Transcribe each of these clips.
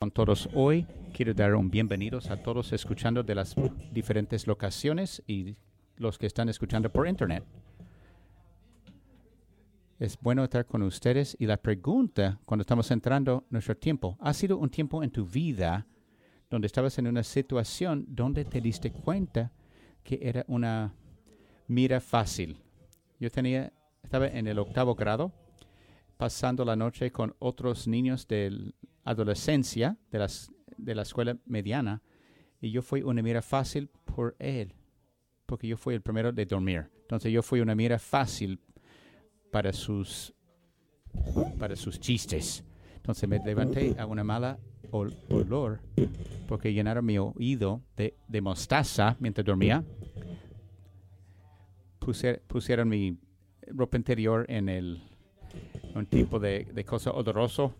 con todos hoy. Quiero dar un bienvenidos a todos escuchando de las diferentes locaciones y los que están escuchando por internet. Es bueno estar con ustedes y la pregunta cuando estamos entrando nuestro tiempo, ¿ha sido un tiempo en tu vida donde estabas en una situación donde te diste cuenta que era una mira fácil? Yo tenía, estaba en el octavo grado pasando la noche con otros niños de adolescencia de, las, de la escuela mediana y yo fui una mira fácil por él, porque yo fui el primero de dormir. Entonces yo fui una mira fácil para sus, para sus chistes. Entonces me levanté a una mala olor porque llenaron mi oído de, de mostaza mientras dormía. pusieron mi ropa interior en el un tipo de, de cosa odoroso.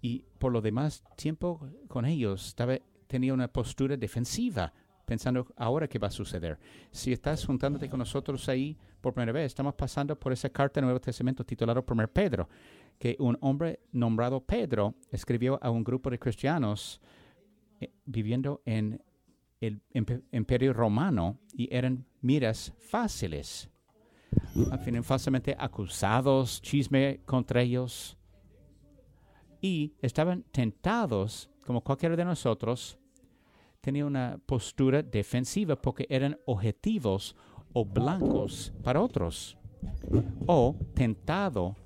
Y por lo demás, tiempo con ellos estaba, tenía una postura defensiva, pensando ahora qué va a suceder. Si estás juntándote con nosotros ahí por primera vez, estamos pasando por esa carta del Nuevo Testamento titulada Primer Pedro, que un hombre nombrado Pedro escribió a un grupo de cristianos eh, viviendo en el imperio romano y eran miras fáciles falsamente acusados, chisme contra ellos. Y estaban tentados, como cualquiera de nosotros, tenía una postura defensiva porque eran objetivos o blancos para otros. O tentado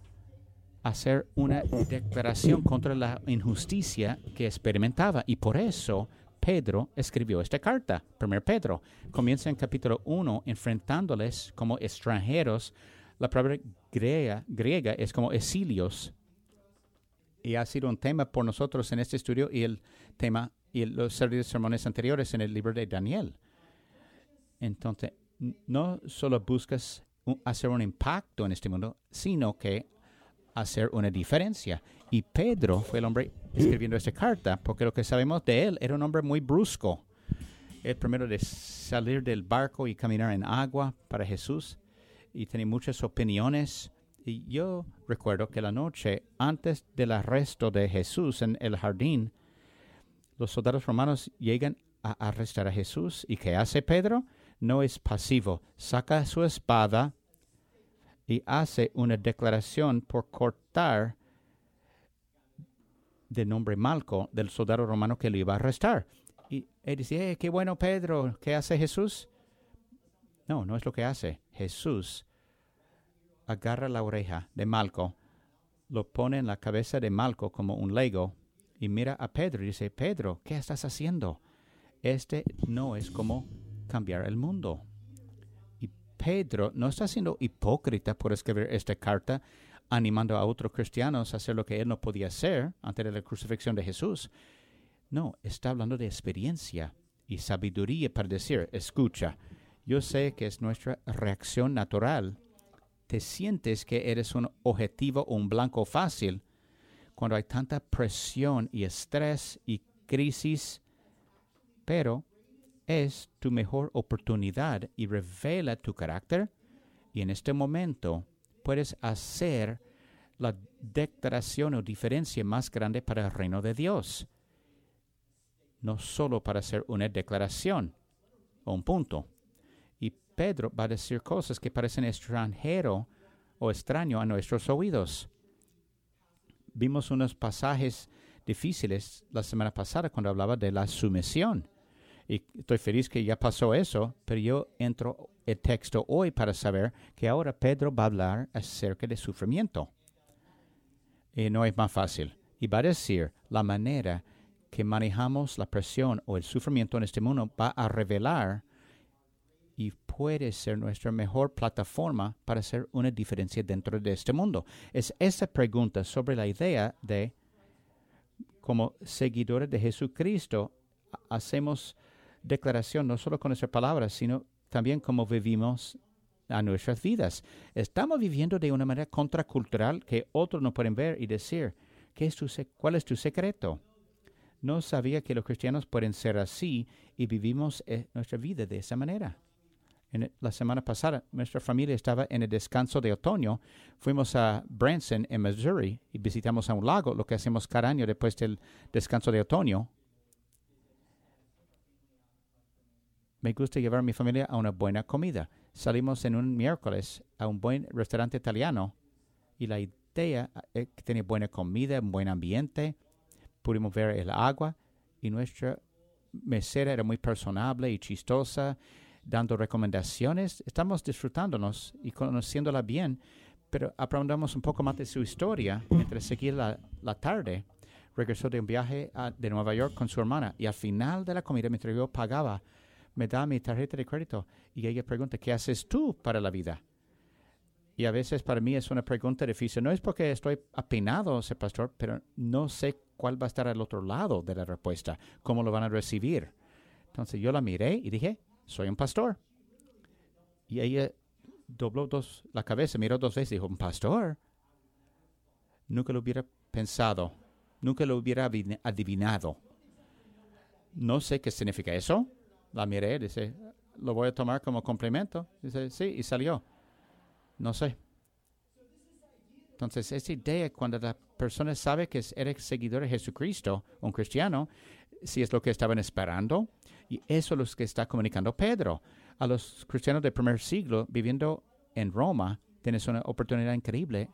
a hacer una declaración contra la injusticia que experimentaba. Y por eso Pedro escribió esta carta. Primer Pedro comienza en capítulo 1 enfrentándoles como extranjeros. La palabra griega, griega es como exilios. Y ha sido un tema por nosotros en este estudio y el tema y los sermones anteriores en el libro de Daniel. Entonces, no solo buscas hacer un impacto en este mundo, sino que hacer una diferencia. Y Pedro fue el hombre escribiendo esta carta, porque lo que sabemos de él era un hombre muy brusco. El primero de salir del barco y caminar en agua para Jesús y tenía muchas opiniones. Y yo recuerdo que la noche antes del arresto de Jesús en el jardín, los soldados romanos llegan a arrestar a Jesús. ¿Y qué hace Pedro? No es pasivo. Saca su espada y hace una declaración por cortar de nombre Malco del soldado romano que le iba a arrestar. Y él dice, eh, qué bueno Pedro, ¿qué hace Jesús? No, no es lo que hace. Jesús agarra la oreja de Malco, lo pone en la cabeza de Malco como un lego y mira a Pedro y dice, Pedro, ¿qué estás haciendo? Este no es como cambiar el mundo. Y Pedro no está siendo hipócrita por escribir esta carta animando a otros cristianos a hacer lo que él no podía hacer antes de la crucifixión de Jesús. No, está hablando de experiencia y sabiduría para decir, escucha, yo sé que es nuestra reacción natural. Te sientes que eres un objetivo un blanco fácil cuando hay tanta presión y estrés y crisis, pero es tu mejor oportunidad y revela tu carácter. Y en este momento puedes hacer la declaración o diferencia más grande para el reino de Dios. No solo para hacer una declaración o un punto. Y Pedro va a decir cosas que parecen extranjero o extraño a nuestros oídos. Vimos unos pasajes difíciles la semana pasada cuando hablaba de la sumisión. Y estoy feliz que ya pasó eso, pero yo entro el texto hoy para saber que ahora Pedro va a hablar acerca de sufrimiento. Y no es más fácil. Y va a decir la manera que manejamos la presión o el sufrimiento en este mundo va a revelar y puede ser nuestra mejor plataforma para hacer una diferencia dentro de este mundo. Es esa pregunta sobre la idea de, como seguidores de Jesucristo, hacemos declaración no solo con nuestras palabras, sino también cómo vivimos nuestras vidas. Estamos viviendo de una manera contracultural que otros no pueden ver y decir, ¿qué es tu ¿cuál es tu secreto? No sabía que los cristianos pueden ser así y vivimos eh, nuestra vida de esa manera. En la semana pasada, nuestra familia estaba en el descanso de otoño. Fuimos a Branson, en Missouri, y visitamos a un lago, lo que hacemos cada año después del descanso de otoño. Me gusta llevar a mi familia a una buena comida. Salimos en un miércoles a un buen restaurante italiano y la idea es que tenía buena comida, un buen ambiente. Pudimos ver el agua y nuestra mesera era muy personable y chistosa, dando recomendaciones. Estamos disfrutándonos y conociéndola bien, pero aprendamos un poco más de su historia mientras seguía la, tarde. Regresó de un viaje de Nueva York con su hermana y al final de la comida, mientras yo pagaba, me da mi tarjeta de crédito y ella pregunta, ¿qué haces tú para la vida? Y a veces para mí es una pregunta difícil. No es porque estoy apenado, ser pastor, pero no sé cuál va a estar al otro lado de la respuesta, cómo lo van a recibir. Entonces yo la miré y dije, soy un pastor. Y ella dobló dos, la cabeza, miró dos veces y dijo, ¿un pastor? Nunca lo hubiera pensado, nunca lo hubiera adivinado. No sé qué significa eso, la miré, dice, lo voy a tomar como complemento. Dice, sí, y salió. No sé. Entonces, esa idea, cuando la persona sabe que eres seguidor de Jesucristo, un cristiano, si es lo que estaban esperando, y eso es lo que está comunicando Pedro. A los cristianos del primer siglo, viviendo en Roma, tienes una oportunidad increíble.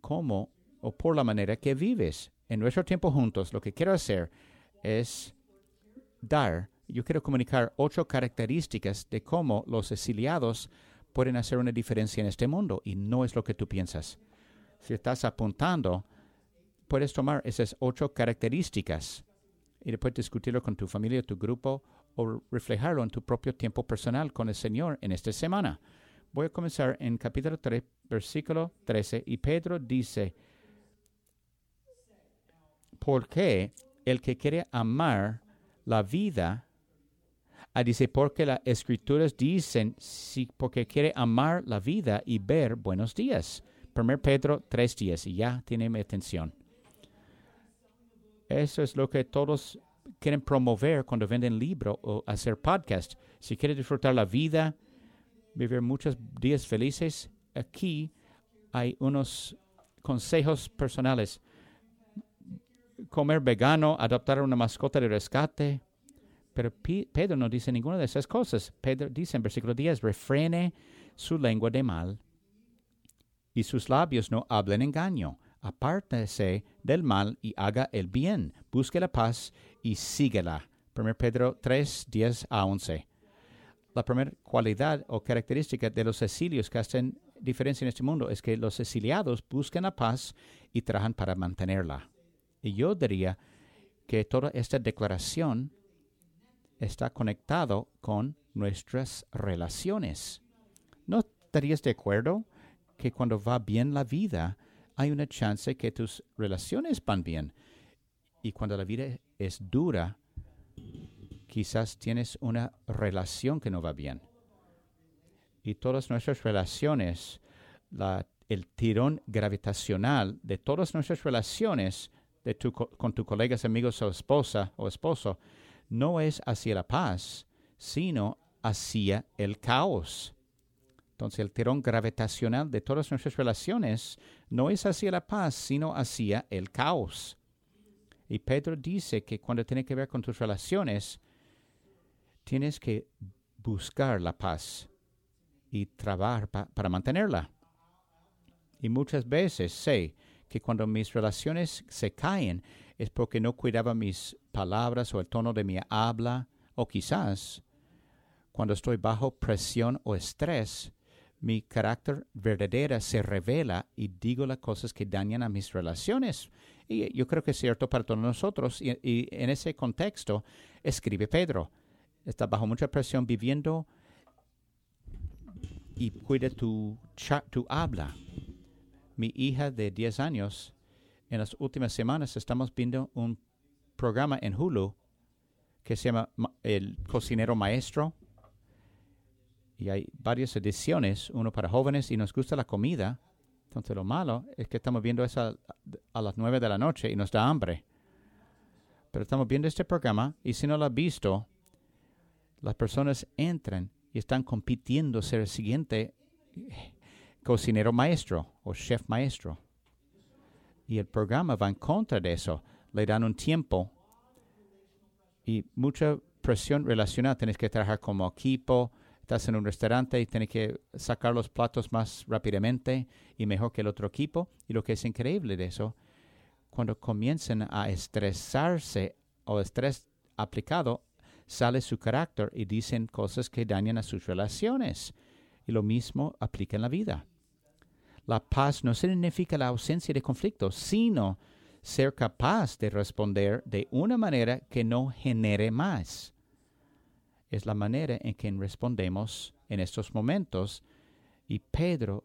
¿Cómo o por la manera que vives? En nuestro tiempo juntos, lo que quiero hacer es dar yo quiero comunicar ocho características de cómo los exiliados pueden hacer una diferencia en este mundo y no es lo que tú piensas. Si estás apuntando, puedes tomar esas ocho características y después discutirlo con tu familia, tu grupo o reflejarlo en tu propio tiempo personal con el Señor en esta semana. Voy a comenzar en capítulo 3, versículo 13 y Pedro dice, porque el que quiere amar la vida Ah, dice, porque las escrituras dicen, sí, porque quiere amar la vida y ver buenos días. 1 Pedro 3 días y ya tiene mi atención. Eso es lo que todos quieren promover cuando venden libro o hacer podcast. Si quiere disfrutar la vida, vivir muchos días felices, aquí hay unos consejos personales. Comer vegano, adoptar una mascota de rescate, pero Pedro no dice ninguna de esas cosas. Pedro dice en versículo 10, refrene su lengua de mal y sus labios no hablen engaño. Apártese del mal y haga el bien. Busque la paz y síguela. 1 Pedro 3, 10 a 11. La primera cualidad o característica de los exilios que hacen diferencia en este mundo es que los exiliados buscan la paz y trabajan para mantenerla. Y yo diría que toda esta declaración está conectado con nuestras relaciones. ¿No estarías de acuerdo que cuando va bien la vida, hay una chance que tus relaciones van bien? Y cuando la vida es dura, quizás tienes una relación que no va bien. Y todas nuestras relaciones, el tirón gravitacional de todas nuestras relaciones de tu, con tus colegas, amigos o esposa o esposo, no es hacia la paz, sino hacia el caos. Entonces el tirón gravitacional de todas nuestras relaciones no es hacia la paz, sino hacia el caos. Y Pedro dice que cuando tiene que ver con tus relaciones, tienes que buscar la paz y trabajar para mantenerla. Y muchas veces sé que cuando mis relaciones se caen es porque no cuidaba mis palabras o el tono de mi habla, o quizás cuando estoy bajo presión o estrés, mi carácter verdadero se revela y digo las cosas que dañan a mis relaciones. Y yo creo que es cierto para todos nosotros. Y, en ese contexto, escribe Pedro, está bajo mucha presión viviendo y cuida tu, tu habla. Mi hija de 10 años, en las últimas semanas estamos viendo un programa en Hulu que se llama El cocinero maestro. Y hay varias ediciones, uno para jóvenes y nos gusta la comida. Entonces lo malo es que estamos viendo eso a, las nueve de la noche y nos da hambre. Pero estamos viendo este programa y si no lo has visto, las personas entran y están compitiendo ser el siguiente cocinero maestro o chef maestro. Y el programa va en contra de eso. Le dan un tiempo y mucha presión relacionada. Tienes que trabajar como equipo. Estás en un restaurante y tienes que sacar los platos más rápidamente y mejor que el otro equipo. Y lo que es increíble de eso, cuando comienzan a estresarse o estrés aplicado, sale su carácter y dicen cosas que dañan a sus relaciones. Y lo mismo aplica en la vida. La paz no significa la ausencia de conflictos, sino ser capaz de responder de una manera que no genere más. Es la manera en que respondemos en estos momentos y Pedro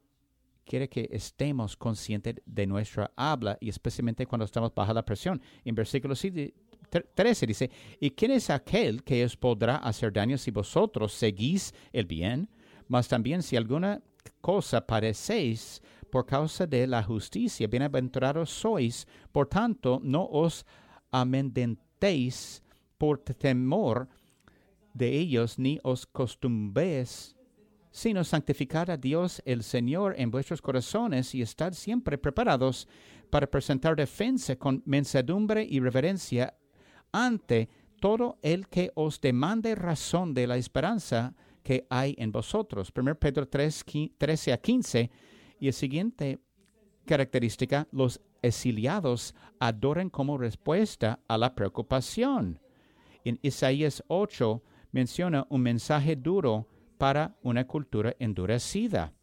quiere que estemos conscientes de nuestra habla y especialmente cuando estamos bajo la presión. En versículo 13 dice, ¿y quién es aquel que os podrá hacer daño si vosotros seguís el bien? Mas también si alguna cosa parecéis por causa de la justicia. Bienaventurados sois, por tanto, no os amendentéis por temor de ellos, ni os costumbréis, sino santificar a Dios el Señor en vuestros corazones y estar siempre preparados para presentar defensa con mensadumbre y reverencia ante todo el que os demande razón de la esperanza que hay en vosotros. 1 Pedro 3, 13 a 15 y la siguiente característica, los exiliados adoran como respuesta a la preocupación. En Isaías 8 menciona un mensaje duro para una cultura endurecida.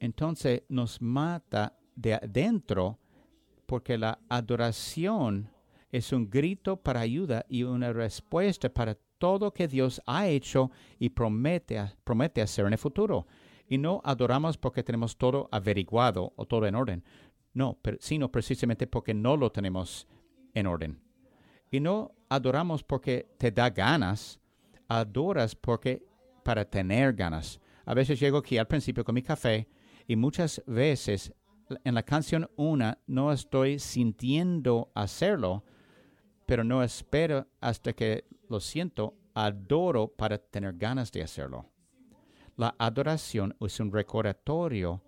Entonces nos mata de adentro porque la adoración es un grito para ayuda y una respuesta para todo que Dios ha hecho y promete, promete hacer en el futuro y no adoramos porque tenemos todo averiguado o todo en orden. No, sino precisamente porque no lo tenemos en orden. Y no adoramos porque te da ganas, adoras porque para tener ganas. A veces llego aquí al principio con mi café y muchas veces en la canción una no estoy sintiendo hacerlo, pero no espero hasta que lo siento, adoro para tener ganas de hacerlo. La adoración es un recordatorio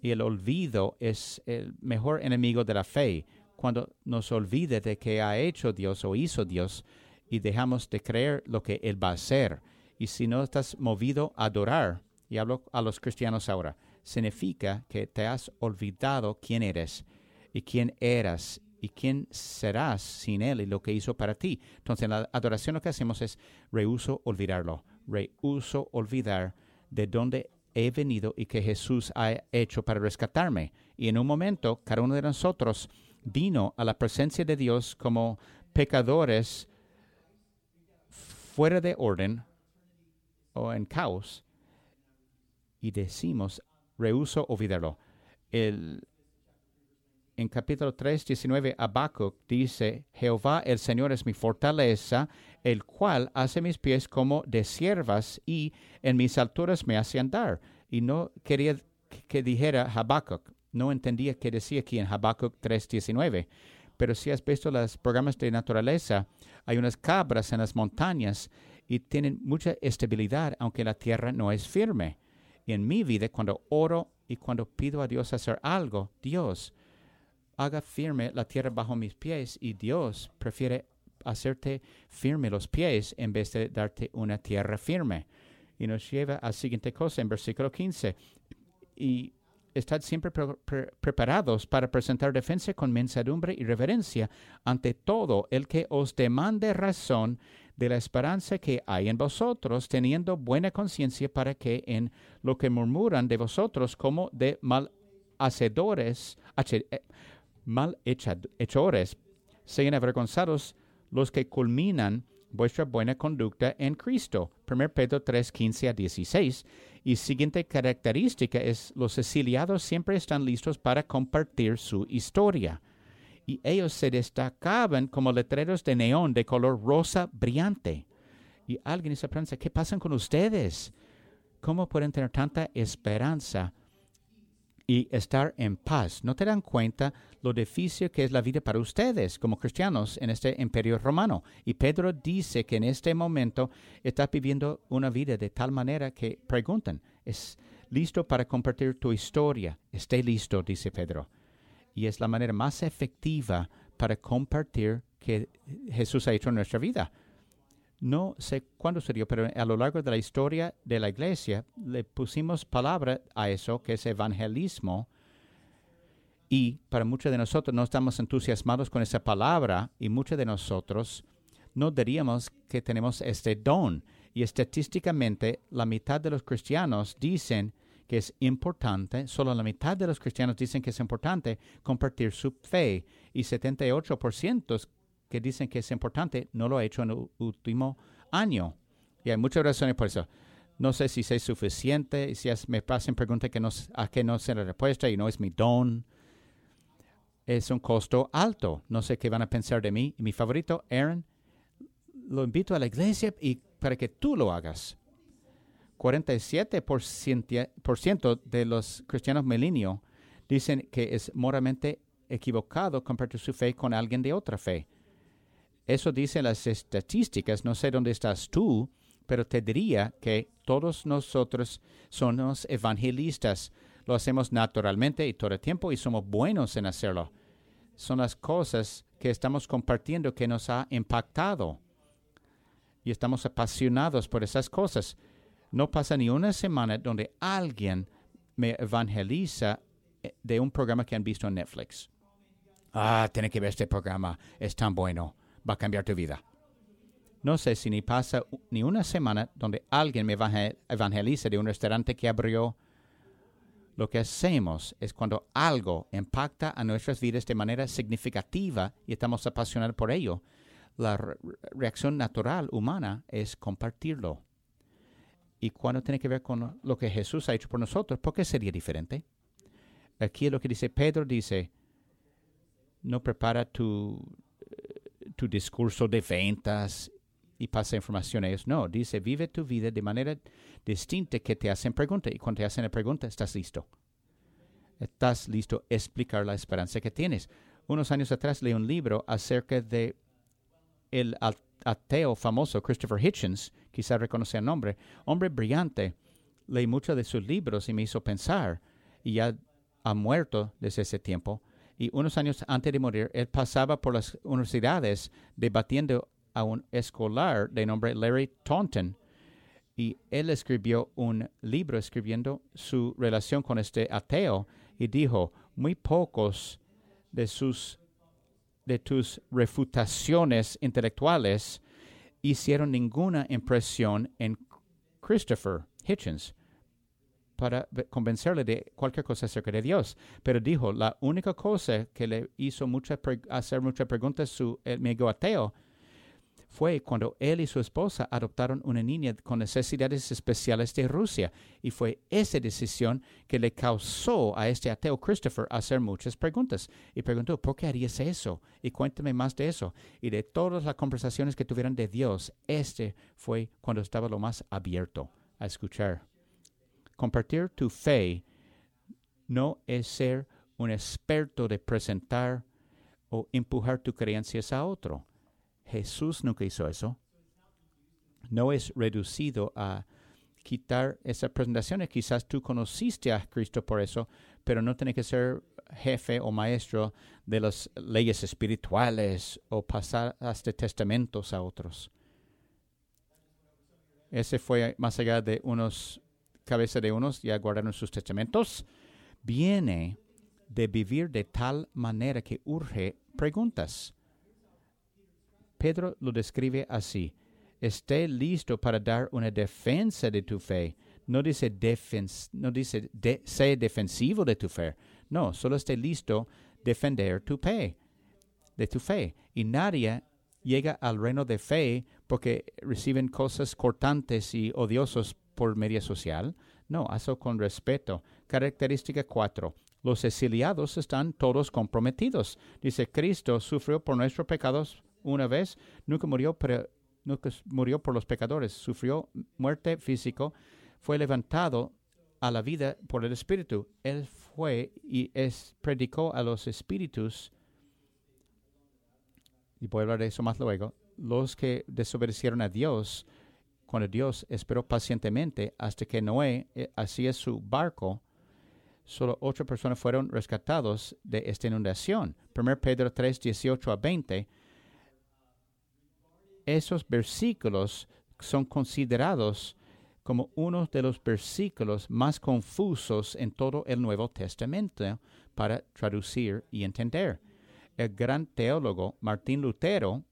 y el olvido es el mejor enemigo de la fe. Cuando nos olvide de que ha hecho Dios o hizo Dios y dejamos de creer lo que Él va a hacer. Y si no estás movido a adorar, y hablo a los cristianos ahora, significa que te has olvidado quién eres y quién eras y quién serás sin Él y lo que hizo para ti. Entonces, la adoración lo que hacemos es rehuso olvidarlo rehuso olvidar de dónde he venido y que Jesús ha hecho para rescatarme. Y en un momento, cada uno de nosotros vino a la presencia de Dios como pecadores fuera de orden o en caos y decimos, rehuso olvidarlo. El, en capítulo 3, 19, Habacuc dice, Jehová el Señor es mi fortaleza, el cual hace mis pies como de siervas y en mis alturas me hace andar. Y no quería que dijera Habacuc, no entendía qué decía aquí en Habacuc 3, 19. Pero si has visto los programas de naturaleza, hay unas cabras en las montañas y tienen mucha estabilidad, aunque la tierra no es firme. Y en mi vida, cuando oro y cuando pido a Dios hacer algo, Dios, haga firme la tierra bajo mis pies y Dios prefiere hacerte firme los pies en vez de darte una tierra firme. Y nos lleva a la siguiente cosa en versículo 15. Y estad siempre preparados para presentar defensa con mensadumbre y reverencia ante todo el que os demande razón de la esperanza que hay en vosotros, teniendo buena conciencia para que en lo que murmuran de vosotros como de mal malhechores, sean avergonzados los que culminan vuestra buena conducta en Cristo. 1 Pedro 3, 15 a 16. Y siguiente característica es los exiliados siempre están listos para compartir su historia. Y ellos se destacaban como letreros de neón de color rosa brillante. Y alguien se pregunta, ¿qué pasa con ustedes? ¿Cómo pueden tener tanta esperanza y estar en paz. ¿No te dan cuenta lo difícil que es la vida para ustedes como cristianos en este imperio romano? Y Pedro dice que en este momento estás viviendo una vida de tal manera que preguntan, ¿es listo para compartir tu historia? Esté listo, dice Pedro. Y es la manera más efectiva para compartir que Jesús ha hecho en nuestra vida. No sé cuándo se dio, pero a lo largo de la historia de la iglesia le pusimos palabra a eso, que es evangelismo. Y para muchos de nosotros no estamos entusiasmados con esa palabra y muchos de nosotros no diríamos que tenemos este don. Y estadísticamente la mitad de los cristianos dicen que es importante, solo la mitad de los cristianos dicen que es importante compartir su fe y 78% que dicen que es importante no lo ha hecho en el último año. Y hay muchas razones por eso. No sé si es suficiente, si me pasan preguntas que no, a que no sé la respuesta y no es mi don. Es un costo alto. No sé qué van a pensar de mí. Y mi favorito, Aaron, lo invito a la iglesia y para que tú lo hagas. 47% de los cristianos milenios dicen que es moralmente equivocado compartir su fe con alguien de otra fe. Eso dicen las estadísticas, no sé dónde estás tú, pero te diría que todos nosotros somos evangelistas. Lo hacemos naturalmente y todo el tiempo y somos buenos en hacerlo. Son las cosas que estamos compartiendo que nos ha impactado. Y estamos apasionados por esas cosas. No pasa ni una semana donde alguien me evangeliza eh, de un programa que han visto en Netflix. Ah, tiene que ver este programa, es tan bueno, va a cambiar tu vida. No sé si ni pasa ni una semana donde alguien me evangeliza de un restaurante que abrió. Lo que hacemos es cuando algo impacta a nuestras vidas de manera significativa y estamos apasionados por ello, la reacción natural humana es compartirlo. Y cuando tiene que ver con lo que Jesús ha hecho por nosotros, ¿por qué sería diferente? Aquí lo que dice Pedro, dice, no prepara tu, tu discurso de ventas y pasa información a ellos. No, dice, vive tu vida de manera distinta que te hacen preguntas. Y cuando te hacen la pregunta, estás listo. Estás listo explicar la esperanza que tienes. Unos años atrás leí un libro acerca de el ateo famoso Christopher Hitchens, quizá reconoce el nombre, hombre brillante. Leí muchos de sus libros y me hizo pensar, y ya ha muerto desde ese tiempo. Y unos años antes de morir, él pasaba por las universidades debatiendo a un escolar de nombre Larry Taunton. Y él escribió un libro escribiendo su relación con este ateo y dijo, muy pocos de sus de tus refutaciones intelectuales hicieron ninguna impresión en Christopher Hitchens para convencerle de cualquier cosa acerca de Dios. Pero dijo, la única cosa que le hizo hacer muchas preguntas a su amigo ateo fue cuando él y su esposa adoptaron una niña con necesidades especiales de Rusia. Y fue esa decisión que le causó a este ateo Christopher hacer muchas preguntas. Y preguntó, ¿por qué harías eso? Y cuéntame más de eso. Y de todas las conversaciones que tuvieron de Dios, este fue cuando estaba lo más abierto a escuchar. Compartir tu fe no es ser un experto de presentar o empujar tus creencias a otro Jesús nunca hizo eso. No es reducido a quitar esas presentaciones. Quizás tú conociste a Cristo por eso, pero no tiene que ser jefe o maestro de las leyes espirituales o pasar hasta testamentos a otros. Ese fue más allá de unos cabeza de unos, ya guardaron sus testamentos. Viene de vivir de tal manera que urge preguntas. Pedro lo describe así. Esté listo para dar una defensa de tu fe. No dice, defens no dice de sé defensivo de tu fe. No, solo esté listo defender tu fe, de tu fe. Y nadie llega al reino de fe porque reciben cosas cortantes y odiosos por media social. No, hazlo con respeto. Característica 4. Los exiliados están todos comprometidos. Dice, Cristo sufrió por nuestros pecados una vez, nunca murió, pero nunca murió por los pecadores, sufrió muerte físico, fue levantado a la vida por el Espíritu. Él fue y es, predicó a los espíritus, y voy a hablar de eso más luego, los que desobedecieron a Dios, cuando Dios esperó pacientemente hasta que Noé eh, hacía su barco, solo ocho personas fueron rescatados de esta inundación. 1 Pedro 3, 18 a 20. Esos versículos son considerados como uno de los versículos más confusos en todo el Nuevo Testamento para traducir y entender. El gran teólogo Martín Lutero,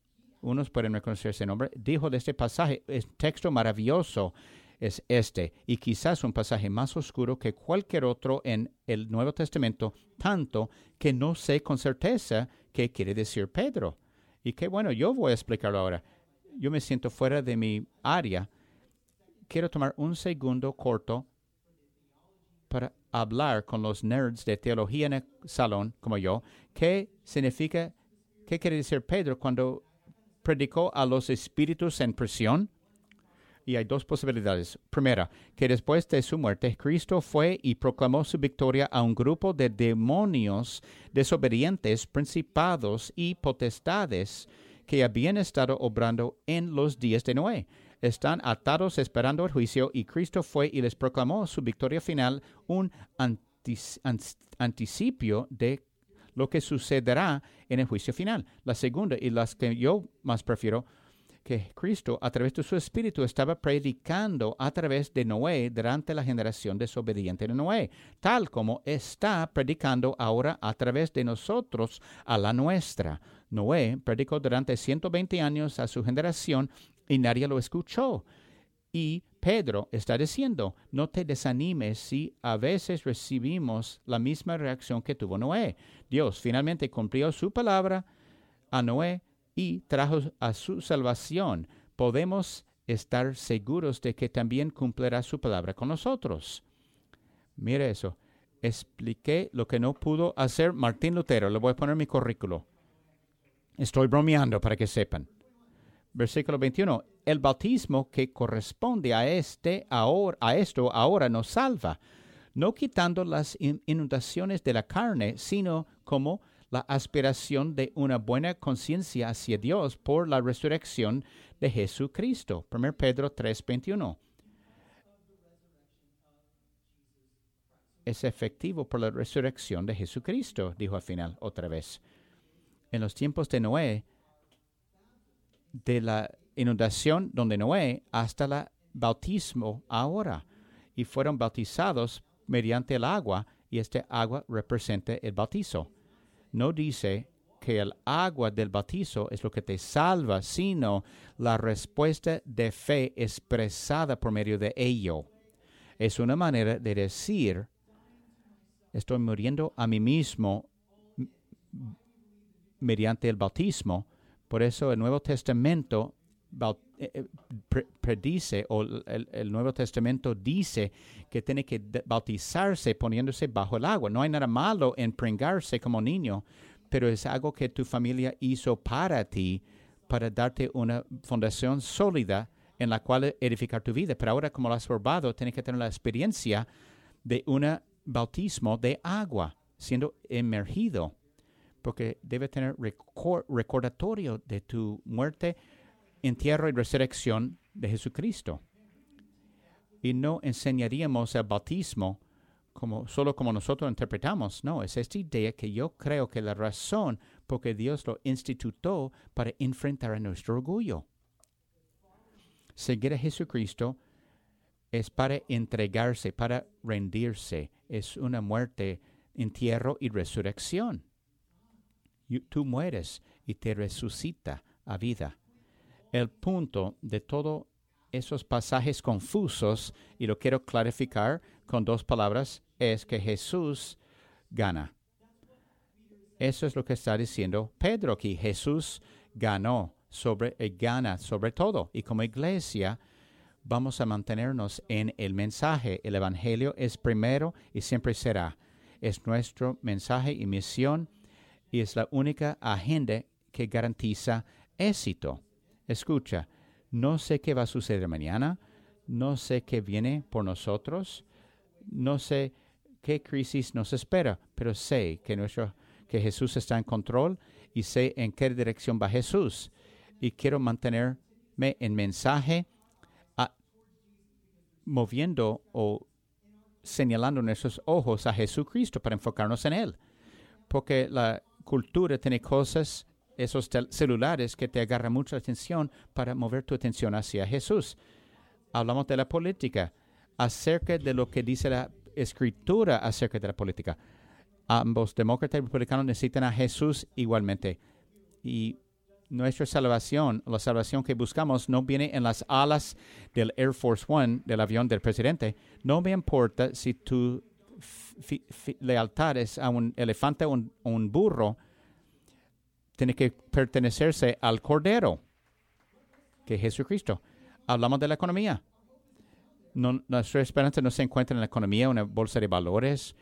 unos pueden reconocer ese nombre, dijo de este pasaje, es texto maravilloso es este, y quizás un pasaje más oscuro que cualquier otro en el Nuevo Testamento, tanto que no sé con certeza qué quiere decir Pedro. Y qué bueno, yo voy a explicarlo ahora. Yo me siento fuera de mi área, quiero tomar un segundo corto para hablar con los nerds de teología en el salón, como yo, qué significa, qué quiere decir Pedro cuando predicó a los espíritus en prisión. Y hay dos posibilidades. Primera, que después de su muerte, Cristo fue y proclamó su victoria a un grupo de demonios desobedientes, principados y potestades que habían estado obrando en los días de Noé están atados esperando el juicio y Cristo fue y les proclamó su victoria final, un anticipio de lo que sucederá en el juicio final. La segunda y las que yo más prefiero, que Cristo a través de su espíritu estaba predicando a través de Noé durante la generación desobediente de Noé, tal como está predicando ahora a través de nosotros a la nuestra. Noé predicó durante 120 años a su generación y nadie lo escuchó. Y Pedro está diciendo, no te desanimes si a veces recibimos la misma reacción que tuvo Noé. Dios finalmente cumplió su palabra a Noé y trajo a su salvación. Podemos estar seguros de que también cumplirá su palabra con nosotros. Mire eso. Expliqué lo que no pudo hacer Martín Lutero. Le voy a poner mi currículo. Estoy bromeando para que sepan versículo 21, el bautismo que corresponde a, este, ahora, a esto ahora nos salva, no quitando las inundaciones de la carne, sino como la aspiración de una buena conciencia hacia Dios por la resurrección de Jesucristo. 1 Pedro 3:21. Es efectivo por la resurrección de Jesucristo, dijo al final otra vez. En los tiempos de Noé, de la inundación donde Noé hasta el bautismo ahora. Y fueron bautizados mediante el agua y este agua representa el bautizo. No dice que el agua del bautizo es lo que te salva, sino la respuesta de fe expresada por medio de ello. Es una manera de decir, estoy muriendo a mí mismo mediante el bautismo, por eso el Nuevo Testamento eh, eh, predice o el, Nuevo Testamento dice que tiene que bautizarse poniéndose bajo el agua. No hay nada malo en pringarse como niño, pero es algo que tu familia hizo para ti, para darte una fundación sólida en la cual edificar tu vida. Pero ahora como lo has probado, tienes que tener la experiencia de un bautismo de agua, siendo emergido porque debe tener recordatorio de tu muerte, entierro y resurrección de Jesucristo. Y no enseñaríamos el bautismo como, solo como nosotros interpretamos. No, es esta idea que yo creo que la razón porque Dios lo institutó para enfrentar a nuestro orgullo. Seguir a Jesucristo es para entregarse, para rendirse. Es una muerte, entierro y resurrección tú mueres y te resucita a vida. El punto de todos esos pasajes confusos, y lo quiero clarificar con dos palabras, es que Jesús gana. Eso es lo que está diciendo Pedro aquí. Jesús ganó sobre, eh, gana sobre todo. Y como iglesia, vamos a mantenernos en el mensaje. El Evangelio es primero y siempre será. Es nuestro mensaje y misión y es la única agenda que garantiza éxito. Escucha, no sé qué va a suceder mañana, no sé qué viene por nosotros, no sé qué crisis nos espera, pero sé que, Jesús está en control y sé en qué dirección va Jesús. Y quiero mantenerme en mensaje, moviendo o señalando nuestros ojos a Jesucristo para enfocarnos en Él. Porque la cultura tiene cosas, esos celulares que te agarran mucha atención para mover tu atención hacia Jesús. Hablamos de la política, acerca de lo que dice la escritura acerca de la política. Ambos demócratas y republicanos necesitan a Jesús igualmente. Y nuestra salvación, la salvación que buscamos, no viene en las alas del Air Force One, del avión del presidente. No me importa si tu lealtad es a un elefante o un, burro, tiene que pertenecerse al Cordero, que es Jesucristo. Hablamos de la economía. nuestra esperanza no se encuentra en la economía, una bolsa de valores.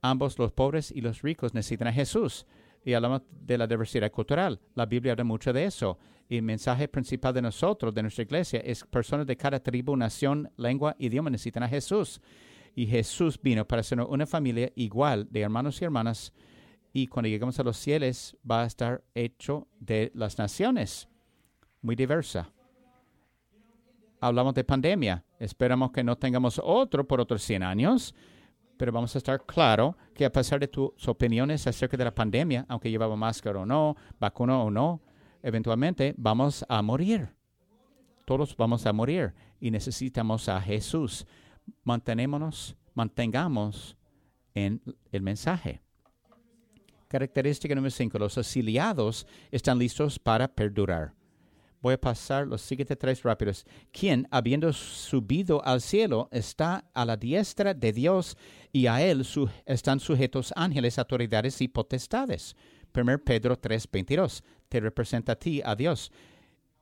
Ambos, los pobres y los ricos, necesitan a Jesús y hablamos de la diversidad cultural. La Biblia habla mucho de eso. Y el mensaje principal de nosotros, de nuestra iglesia, es personas de cada tribu, nación, lengua, idioma necesitan a Jesús. Y Jesús vino para ser una familia igual de hermanos y hermanas. Y cuando lleguemos a los cielos va a estar hecho de las naciones, muy diversa. Hablamos de pandemia. Esperamos que no tengamos otro por otros 100 años pero vamos a estar claro que a pesar de tus opiniones acerca de la pandemia, aunque llevaba máscara o no, vacuna o no, eventualmente vamos a morir. Todos vamos a morir y necesitamos a Jesús. Mantenémonos, mantengamos en el mensaje. Característica número 5. Los asiliados están listos para perdurar. Voy a pasar los siguientes tres rápidos. Quien, habiendo subido al cielo, está a la diestra de Dios y a él están sujetos ángeles, autoridades y potestades. 1 Pedro 3:22 te representa a ti, a Dios.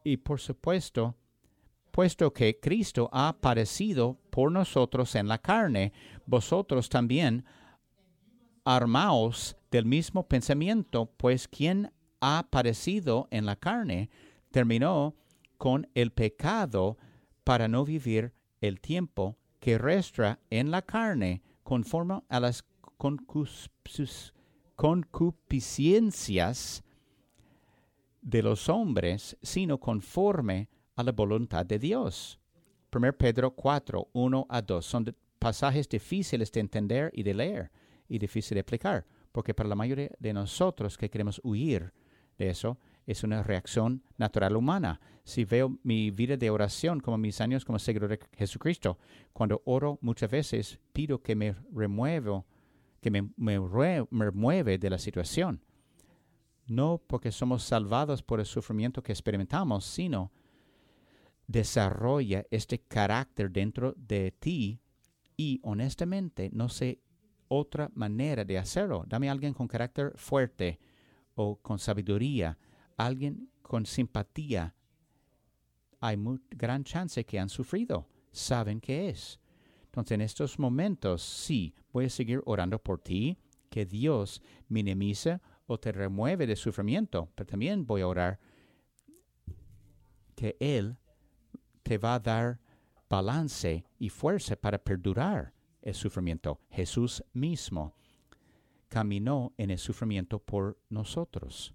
Y por supuesto, puesto que Cristo ha aparecido por nosotros en la carne, vosotros también armaos del mismo pensamiento, pues quien ha aparecido en la carne, terminó con el pecado para no vivir el tiempo que resta en la carne conforme a las concupiscencias de los hombres, sino conforme a la voluntad de Dios. 1 Pedro 4, 1 a 2. Son pasajes difíciles de entender y de leer y difíciles de aplicar, porque para la mayoría de nosotros que queremos huir de eso, es una reacción natural humana. Si veo mi vida de oración como mis años como seguidor de Jesucristo, cuando oro muchas veces pido que me remueva, que me, me, mueve de la situación. No porque somos salvados por el sufrimiento que experimentamos, sino desarrolla este carácter dentro de ti y honestamente no sé otra manera de hacerlo. Dame a alguien con carácter fuerte o con sabiduría alguien con simpatía, hay muy gran chance que han sufrido, saben qué es. Entonces, en estos momentos, sí, voy a seguir orando por ti, que Dios minimice o te remueve de sufrimiento, pero también voy a orar que Él te va a dar balance y fuerza para perdurar el sufrimiento. Jesús mismo caminó en el sufrimiento por nosotros.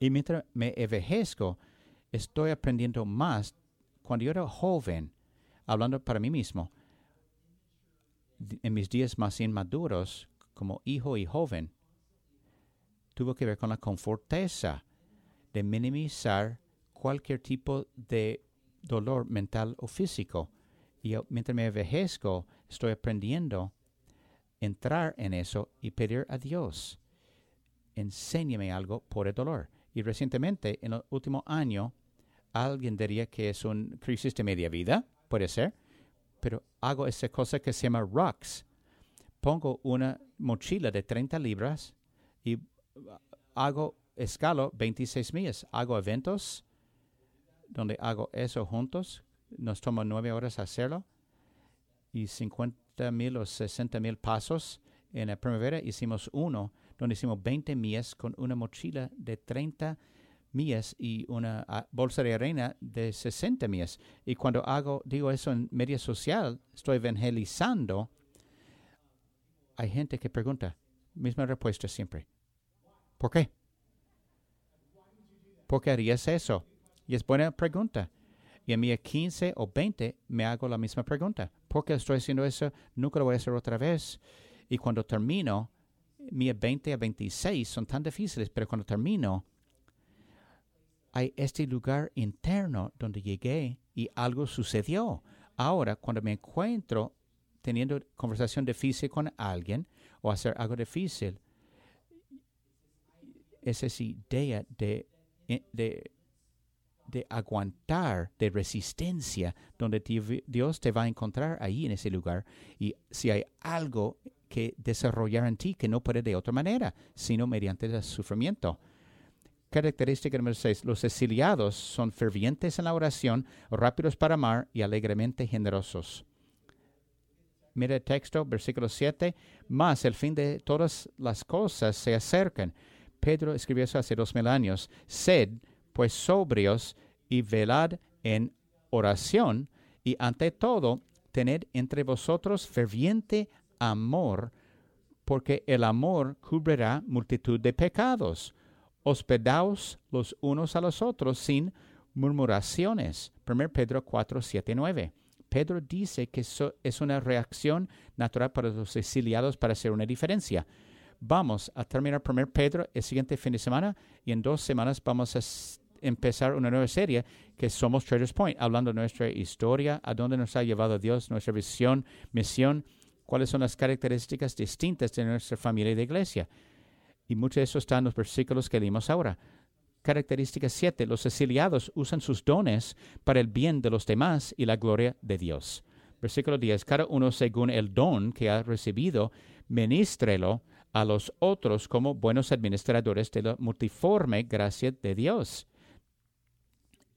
Y mientras me envejezco, estoy aprendiendo más. Cuando yo era joven, hablando para mí mismo, en mis días más inmaduros, como hijo y joven, tuvo que ver con la conforteza de minimizar cualquier tipo de dolor mental o físico. Y mientras me envejezco, estoy aprendiendo entrar en eso y pedir a Dios, enséñame algo por el dolor. Y recientemente, en el último año, alguien diría que es una crisis de media vida, puede ser, pero hago esa cosa que se llama rocks. Pongo una mochila de 30 libras y hago escalo 26 millas. Hago eventos donde hago eso juntos. Nos toma nueve horas hacerlo y 50 mil o 60 mil pasos. En la primavera hicimos uno donde hicimos 20 millas con una mochila de 30 millas y una ah, bolsa de arena de 60 millas. Y cuando hago, digo eso en media social, estoy evangelizando hay gente que pregunta, misma respuesta siempre. ¿Por qué? ¿Por qué harías eso? Y es buena pregunta. Y a mí a 15 o 20 me hago la misma pregunta. ¿Por qué estoy haciendo eso? Nunca lo voy a hacer otra vez. Y cuando termino, mi 20 a 26 son tan difíciles, pero cuando termino, hay este lugar interno donde llegué y algo sucedió. Ahora, cuando me encuentro teniendo conversación difícil con alguien o hacer algo difícil, esa idea de, de, de aguantar, de resistencia, donde Dios te va a encontrar ahí en ese lugar. Y si hay algo que desarrollar en ti que no puede de otra manera, sino mediante el sufrimiento. Característica número 6. Los exiliados son fervientes en la oración, rápidos para amar y alegremente generosos. Mira el texto, versículo 7. Más el fin de todas las cosas se acercan. Pedro escribió eso hace dos mil años. Sed, pues, sobrios y velad en oración, y ante todo, tened entre vosotros ferviente amor, porque el amor cubrirá multitud de pecados. Hospedaos los unos a los otros sin murmuraciones. 1 Pedro 4, 7, 9. Pedro dice que eso es una reacción natural para los exiliados para hacer una diferencia. Vamos a terminar 1 Pedro el siguiente fin de semana y en dos semanas vamos a empezar una nueva serie que somos Traders Point, hablando de nuestra historia, a dónde nos ha llevado Dios, nuestra visión, misión, cuáles son las características distintas de nuestra familia de iglesia. Y mucho de eso está en los versículos que leímos ahora. Característica 7. Los exiliados usan sus dones para el bien de los demás y la gloria de Dios. Versículo 10. Cada uno según el don que ha recibido, ministrelo a los otros como buenos administradores de la multiforme gracia de Dios.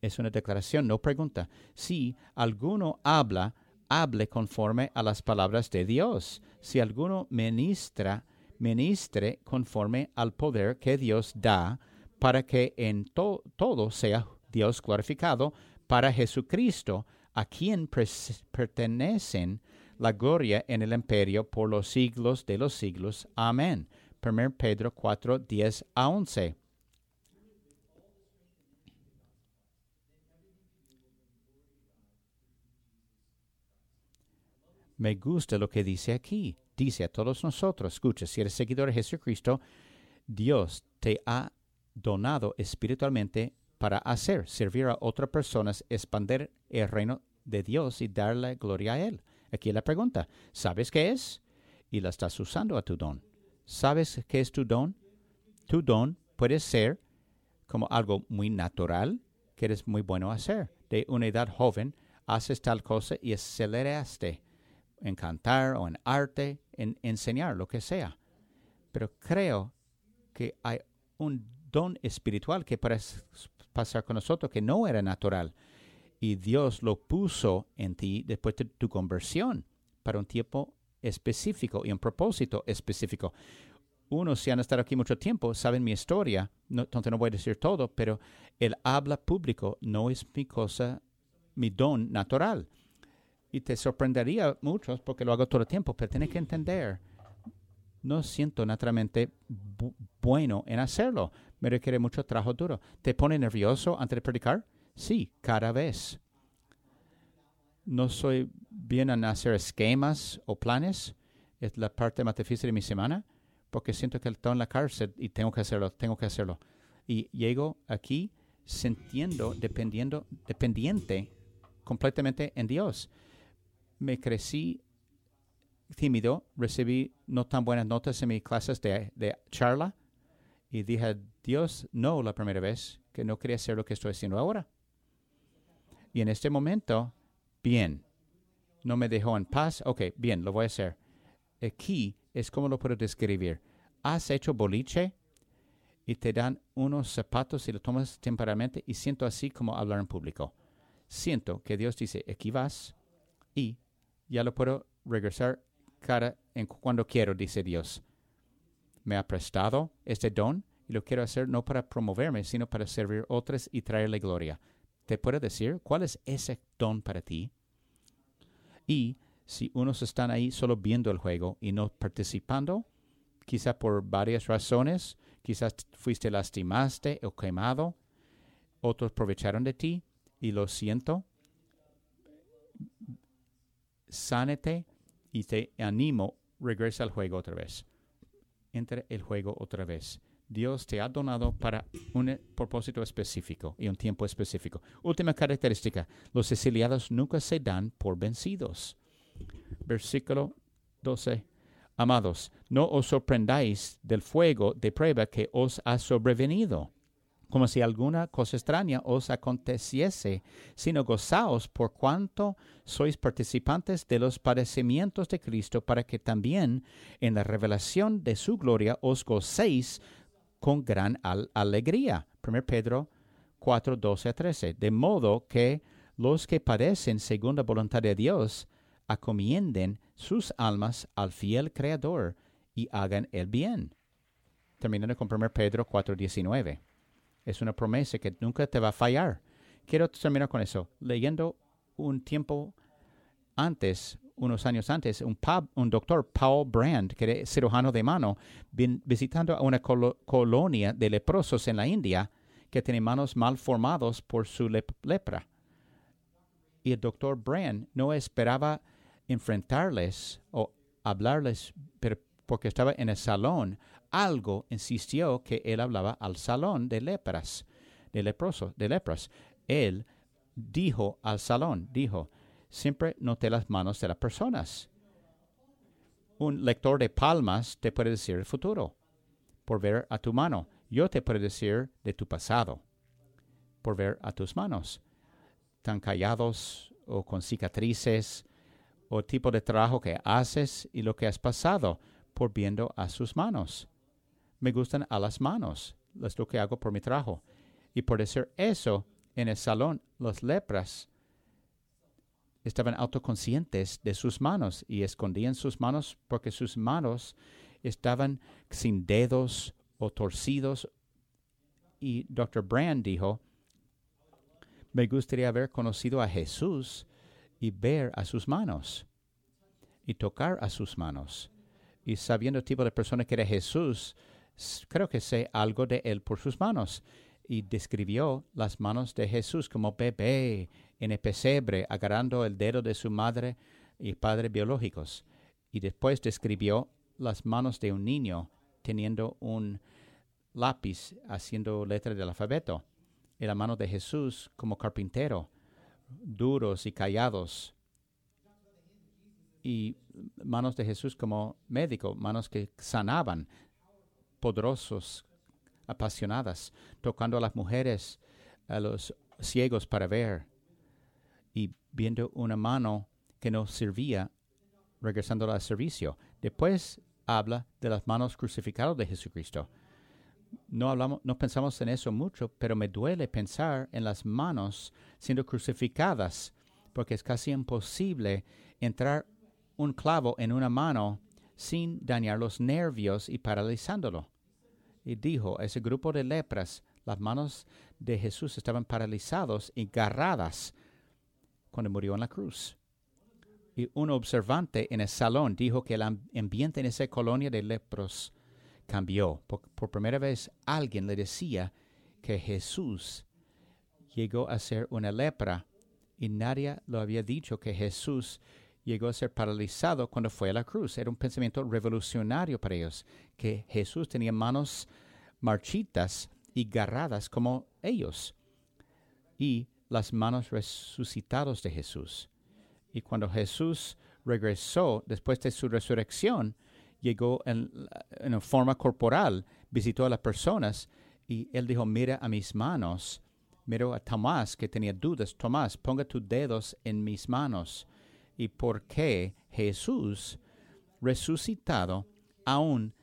Es una declaración, no pregunta. Si alguno habla, hable conforme a las palabras de Dios. Si alguno ministra, ministre conforme al poder que Dios da para que en todo sea Dios glorificado para Jesucristo, a quien pertenecen la gloria en el imperio por los siglos de los siglos. Amén. 1 Pedro 4, 10 a 11. Me gusta lo que dice aquí. Dice a todos nosotros, escucha, si eres seguidor de Jesucristo, Dios te ha donado espiritualmente para hacer, servir a otras personas, expandir el reino de Dios y darle gloria a Él. Aquí la pregunta, ¿sabes qué es? Y la estás usando a tu don. ¿Sabes qué es tu don? Tu don puede ser como algo muy natural que eres muy bueno hacer. De una edad joven, haces tal cosa y aceleraste en cantar o en arte, en enseñar, lo que sea. Pero creo que hay un don espiritual que puede pasar con nosotros que no era natural. Y Dios lo puso en ti después de tu conversión para un tiempo específico y un propósito específico. Unos, si han estado aquí mucho tiempo, saben mi historia, no, entonces no voy a decir todo, pero el habla público no es mi cosa, mi don natural y te sorprendería mucho porque lo hago todo el tiempo, pero tienes que entender, no siento naturalmente bueno en hacerlo. Me requiere mucho trabajo duro. ¿Te pone nervioso antes de predicar? Sí, cada vez. No soy bien en hacer esquemas o planes. Es la parte más difícil de mi semana porque siento que estoy en la cárcel y tengo que hacerlo, tengo que hacerlo. Y llego aquí sintiendo, dependiendo, dependiente completamente en Dios me crecí tímido, recibí no tan buenas notas en mis clases de, charla y dije, Dios, no la primera vez, que no quería hacer lo que estoy haciendo ahora. Y en este momento, bien, no me dejó en paz, ok, bien, lo voy a hacer. Aquí es como lo puedo describir. Has hecho boliche y te dan unos zapatos y lo tomas temporalmente y siento así como hablar en público. Siento que Dios dice, aquí vas y ya lo puedo regresar cada en cuando quiero, dice Dios. Me ha prestado este don y lo quiero hacer no para promoverme, sino para servir otros y traerle gloria. ¿Te puedo decir cuál es ese don para ti? Y Si unos están ahí solo viendo el juego y no participando, quizá por varias razones, quizás fuiste lastimaste o quemado, otros aprovecharon de ti y lo siento, sánete y te animo, regresa al juego otra vez. Entre el juego otra vez. Dios te ha donado para un propósito específico y un tiempo específico. Última característica, los exiliados nunca se dan por vencidos. Versículo 12. Amados, no os sorprendáis del fuego de prueba que os ha sobrevenido como si alguna cosa extraña os aconteciese, sino gozaos por cuanto sois participantes de los padecimientos de Cristo, para que también en la revelación de su gloria os gocéis con gran alegría. 1 Pedro 4, 12 a 13. De modo que los que padecen según la voluntad de Dios, acomienden sus almas al fiel Creador y hagan el bien. Terminando con 1 Pedro 4, 19. Es una promesa que nunca te va a fallar. Quiero terminar con eso. Leyendo un tiempo antes, unos años antes, un, doctor, Paul Brand, que era cirujano de mano, visitando a una colonia de leprosos en la India que tenía manos mal formados por su lepra. Y el doctor Brand no esperaba enfrentarles o hablarles porque estaba en el salón algo insistió que él hablaba al salón de lepras, de leprosos, de lepras. Él dijo al salón, dijo, siempre note las manos de las personas. Un lector de palmas te puede decir el futuro por ver a tu mano. Yo te puedo decir de tu pasado por ver a tus manos. Tan callados o con cicatrices o tipo de trabajo que haces y lo que has pasado por viendo a sus manos me gustan a las manos. Es lo que hago por mi trabajo. Y por decir eso, en el salón, los lepras estaban autoconscientes de sus manos y escondían sus manos porque sus manos estaban sin dedos o torcidos. Y Dr. Brand dijo, me gustaría haber conocido a Jesús y ver a sus manos y tocar a sus manos. Y sabiendo el tipo de persona que era Jesús, creo que sé algo de él por sus manos. Y describió las manos de Jesús como bebé en el pesebre, agarrando el dedo de su madre y padre biológicos. Y después describió las manos de un niño teniendo un lápiz haciendo letras del alfabeto. Y la mano de Jesús como carpintero, duros y callados. Y manos de Jesús como médico, manos que sanaban, poderosos, apasionadas, tocando a las mujeres, a los ciegos para ver y viendo una mano que no servía, regresando al servicio. Después habla de las manos crucificadas de Jesucristo. No hablamos, no pensamos en eso mucho, pero me duele pensar en las manos siendo crucificadas, porque es casi imposible entrar un clavo en una mano sin dañar los nervios y paralizándolo y dijo, ese grupo de lepras, las manos de Jesús estaban paralizados y garradas cuando murió en la cruz. Y un observante en el salón dijo que el ambiente en esa colonia de lepros cambió. Por, por primera vez alguien le decía que Jesús llegó a ser una lepra y nadie lo había dicho que Jesús llegó a ser paralizado cuando fue a la cruz. Era un pensamiento revolucionario para ellos, que Jesús tenía manos marchitas y garradas como ellos, y las manos resucitadas de Jesús. Y cuando Jesús regresó después de su resurrección, llegó en, en forma corporal, visitó a las personas y él dijo, mira a mis manos. Miró a Tomás que tenía dudas. Tomás, ponga tus dedos en mis manos y por qué Jesús resucitado aún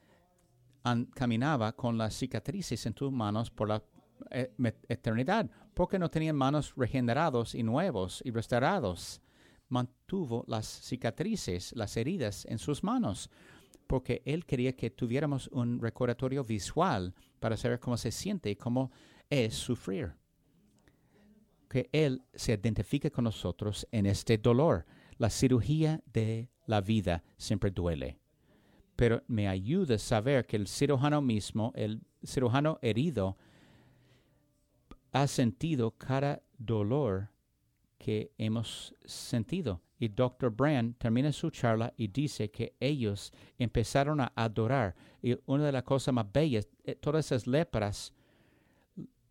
caminaba con las cicatrices en tus manos por la eh, eternidad, porque no tenían manos regenerados y nuevos y restaurados. Mantuvo las cicatrices, las heridas en sus manos, porque Él quería que tuviéramos un recordatorio visual para saber cómo se siente y cómo es sufrir. Que Él se identifique con nosotros en este dolor La cirugía de la vida siempre duele, pero me ayuda a saber que el cirujano mismo, el cirujano herido, ha sentido cada dolor que hemos sentido. Y Dr. Brand termina su charla y dice que ellos empezaron a adorar. Y una de las cosas más bellas, eh, todas esas lepras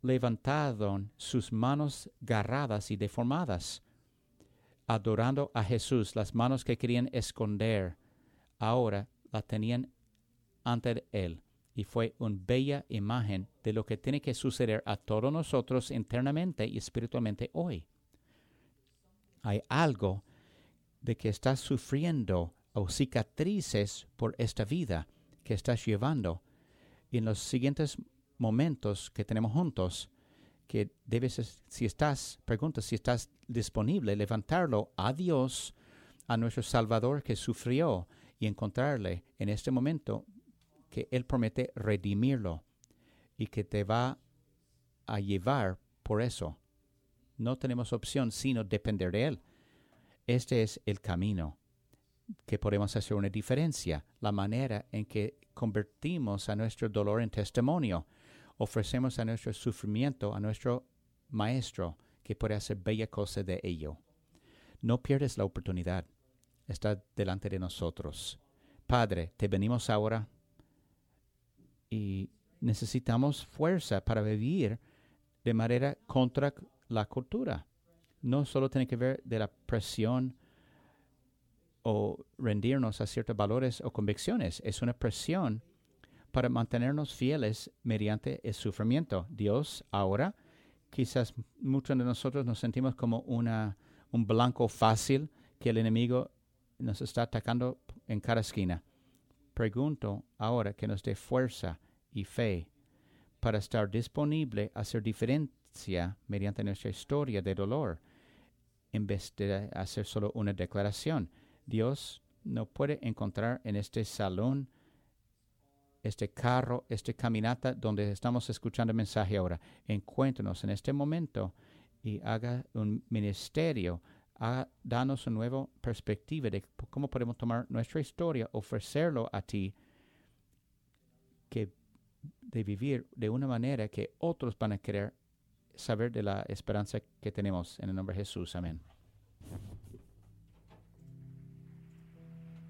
levantaron sus manos garradas y deformadas, adorando a Jesús. Las manos que querían esconder, ahora las tenían ante Él y fue una bella imagen de lo que tiene que suceder a todos nosotros internamente y espiritualmente hoy. Hay algo de que estás sufriendo o cicatrices por esta vida que estás llevando. Y en los siguientes momentos que tenemos juntos, que debes, si estás, pregunta si estás disponible, levantarlo a Dios, a nuestro Salvador que sufrió y encontrarle en este momento que Él promete redimirlo y que te va a llevar por eso. No tenemos opción sino depender de Él. Este es el camino que podemos hacer una diferencia, la manera en que convertimos a nuestro dolor en testimonio, ofrecemos a nuestro sufrimiento a nuestro Maestro que puede hacer bella cosa de ello. No pierdes la oportunidad, está delante de nosotros. Padre, te venimos ahora y necesitamos fuerza para vivir de manera contra la cultura. No solo tiene que ver de la presión o rendirnos a ciertos valores o convicciones, es una presión para mantenernos fieles mediante el sufrimiento. Dios ahora, quizás muchos de nosotros nos sentimos como una, un blanco fácil que el enemigo nos está atacando en cada esquina pregunto ahora que nos dé fuerza y fe para estar disponible a hacer diferencia mediante nuestra historia de dolor, en vez de hacer solo una declaración. Dios no puede encontrar en este salón, este carro, esta caminata donde estamos escuchando el mensaje ahora. Encuéntranos en este momento y haga un ministerio a darnos una nueva perspectiva de cómo podemos tomar nuestra historia, ofrecerlo a ti, que de vivir de una manera que otros van a querer saber de la esperanza que tenemos en el nombre de Jesús. Amén.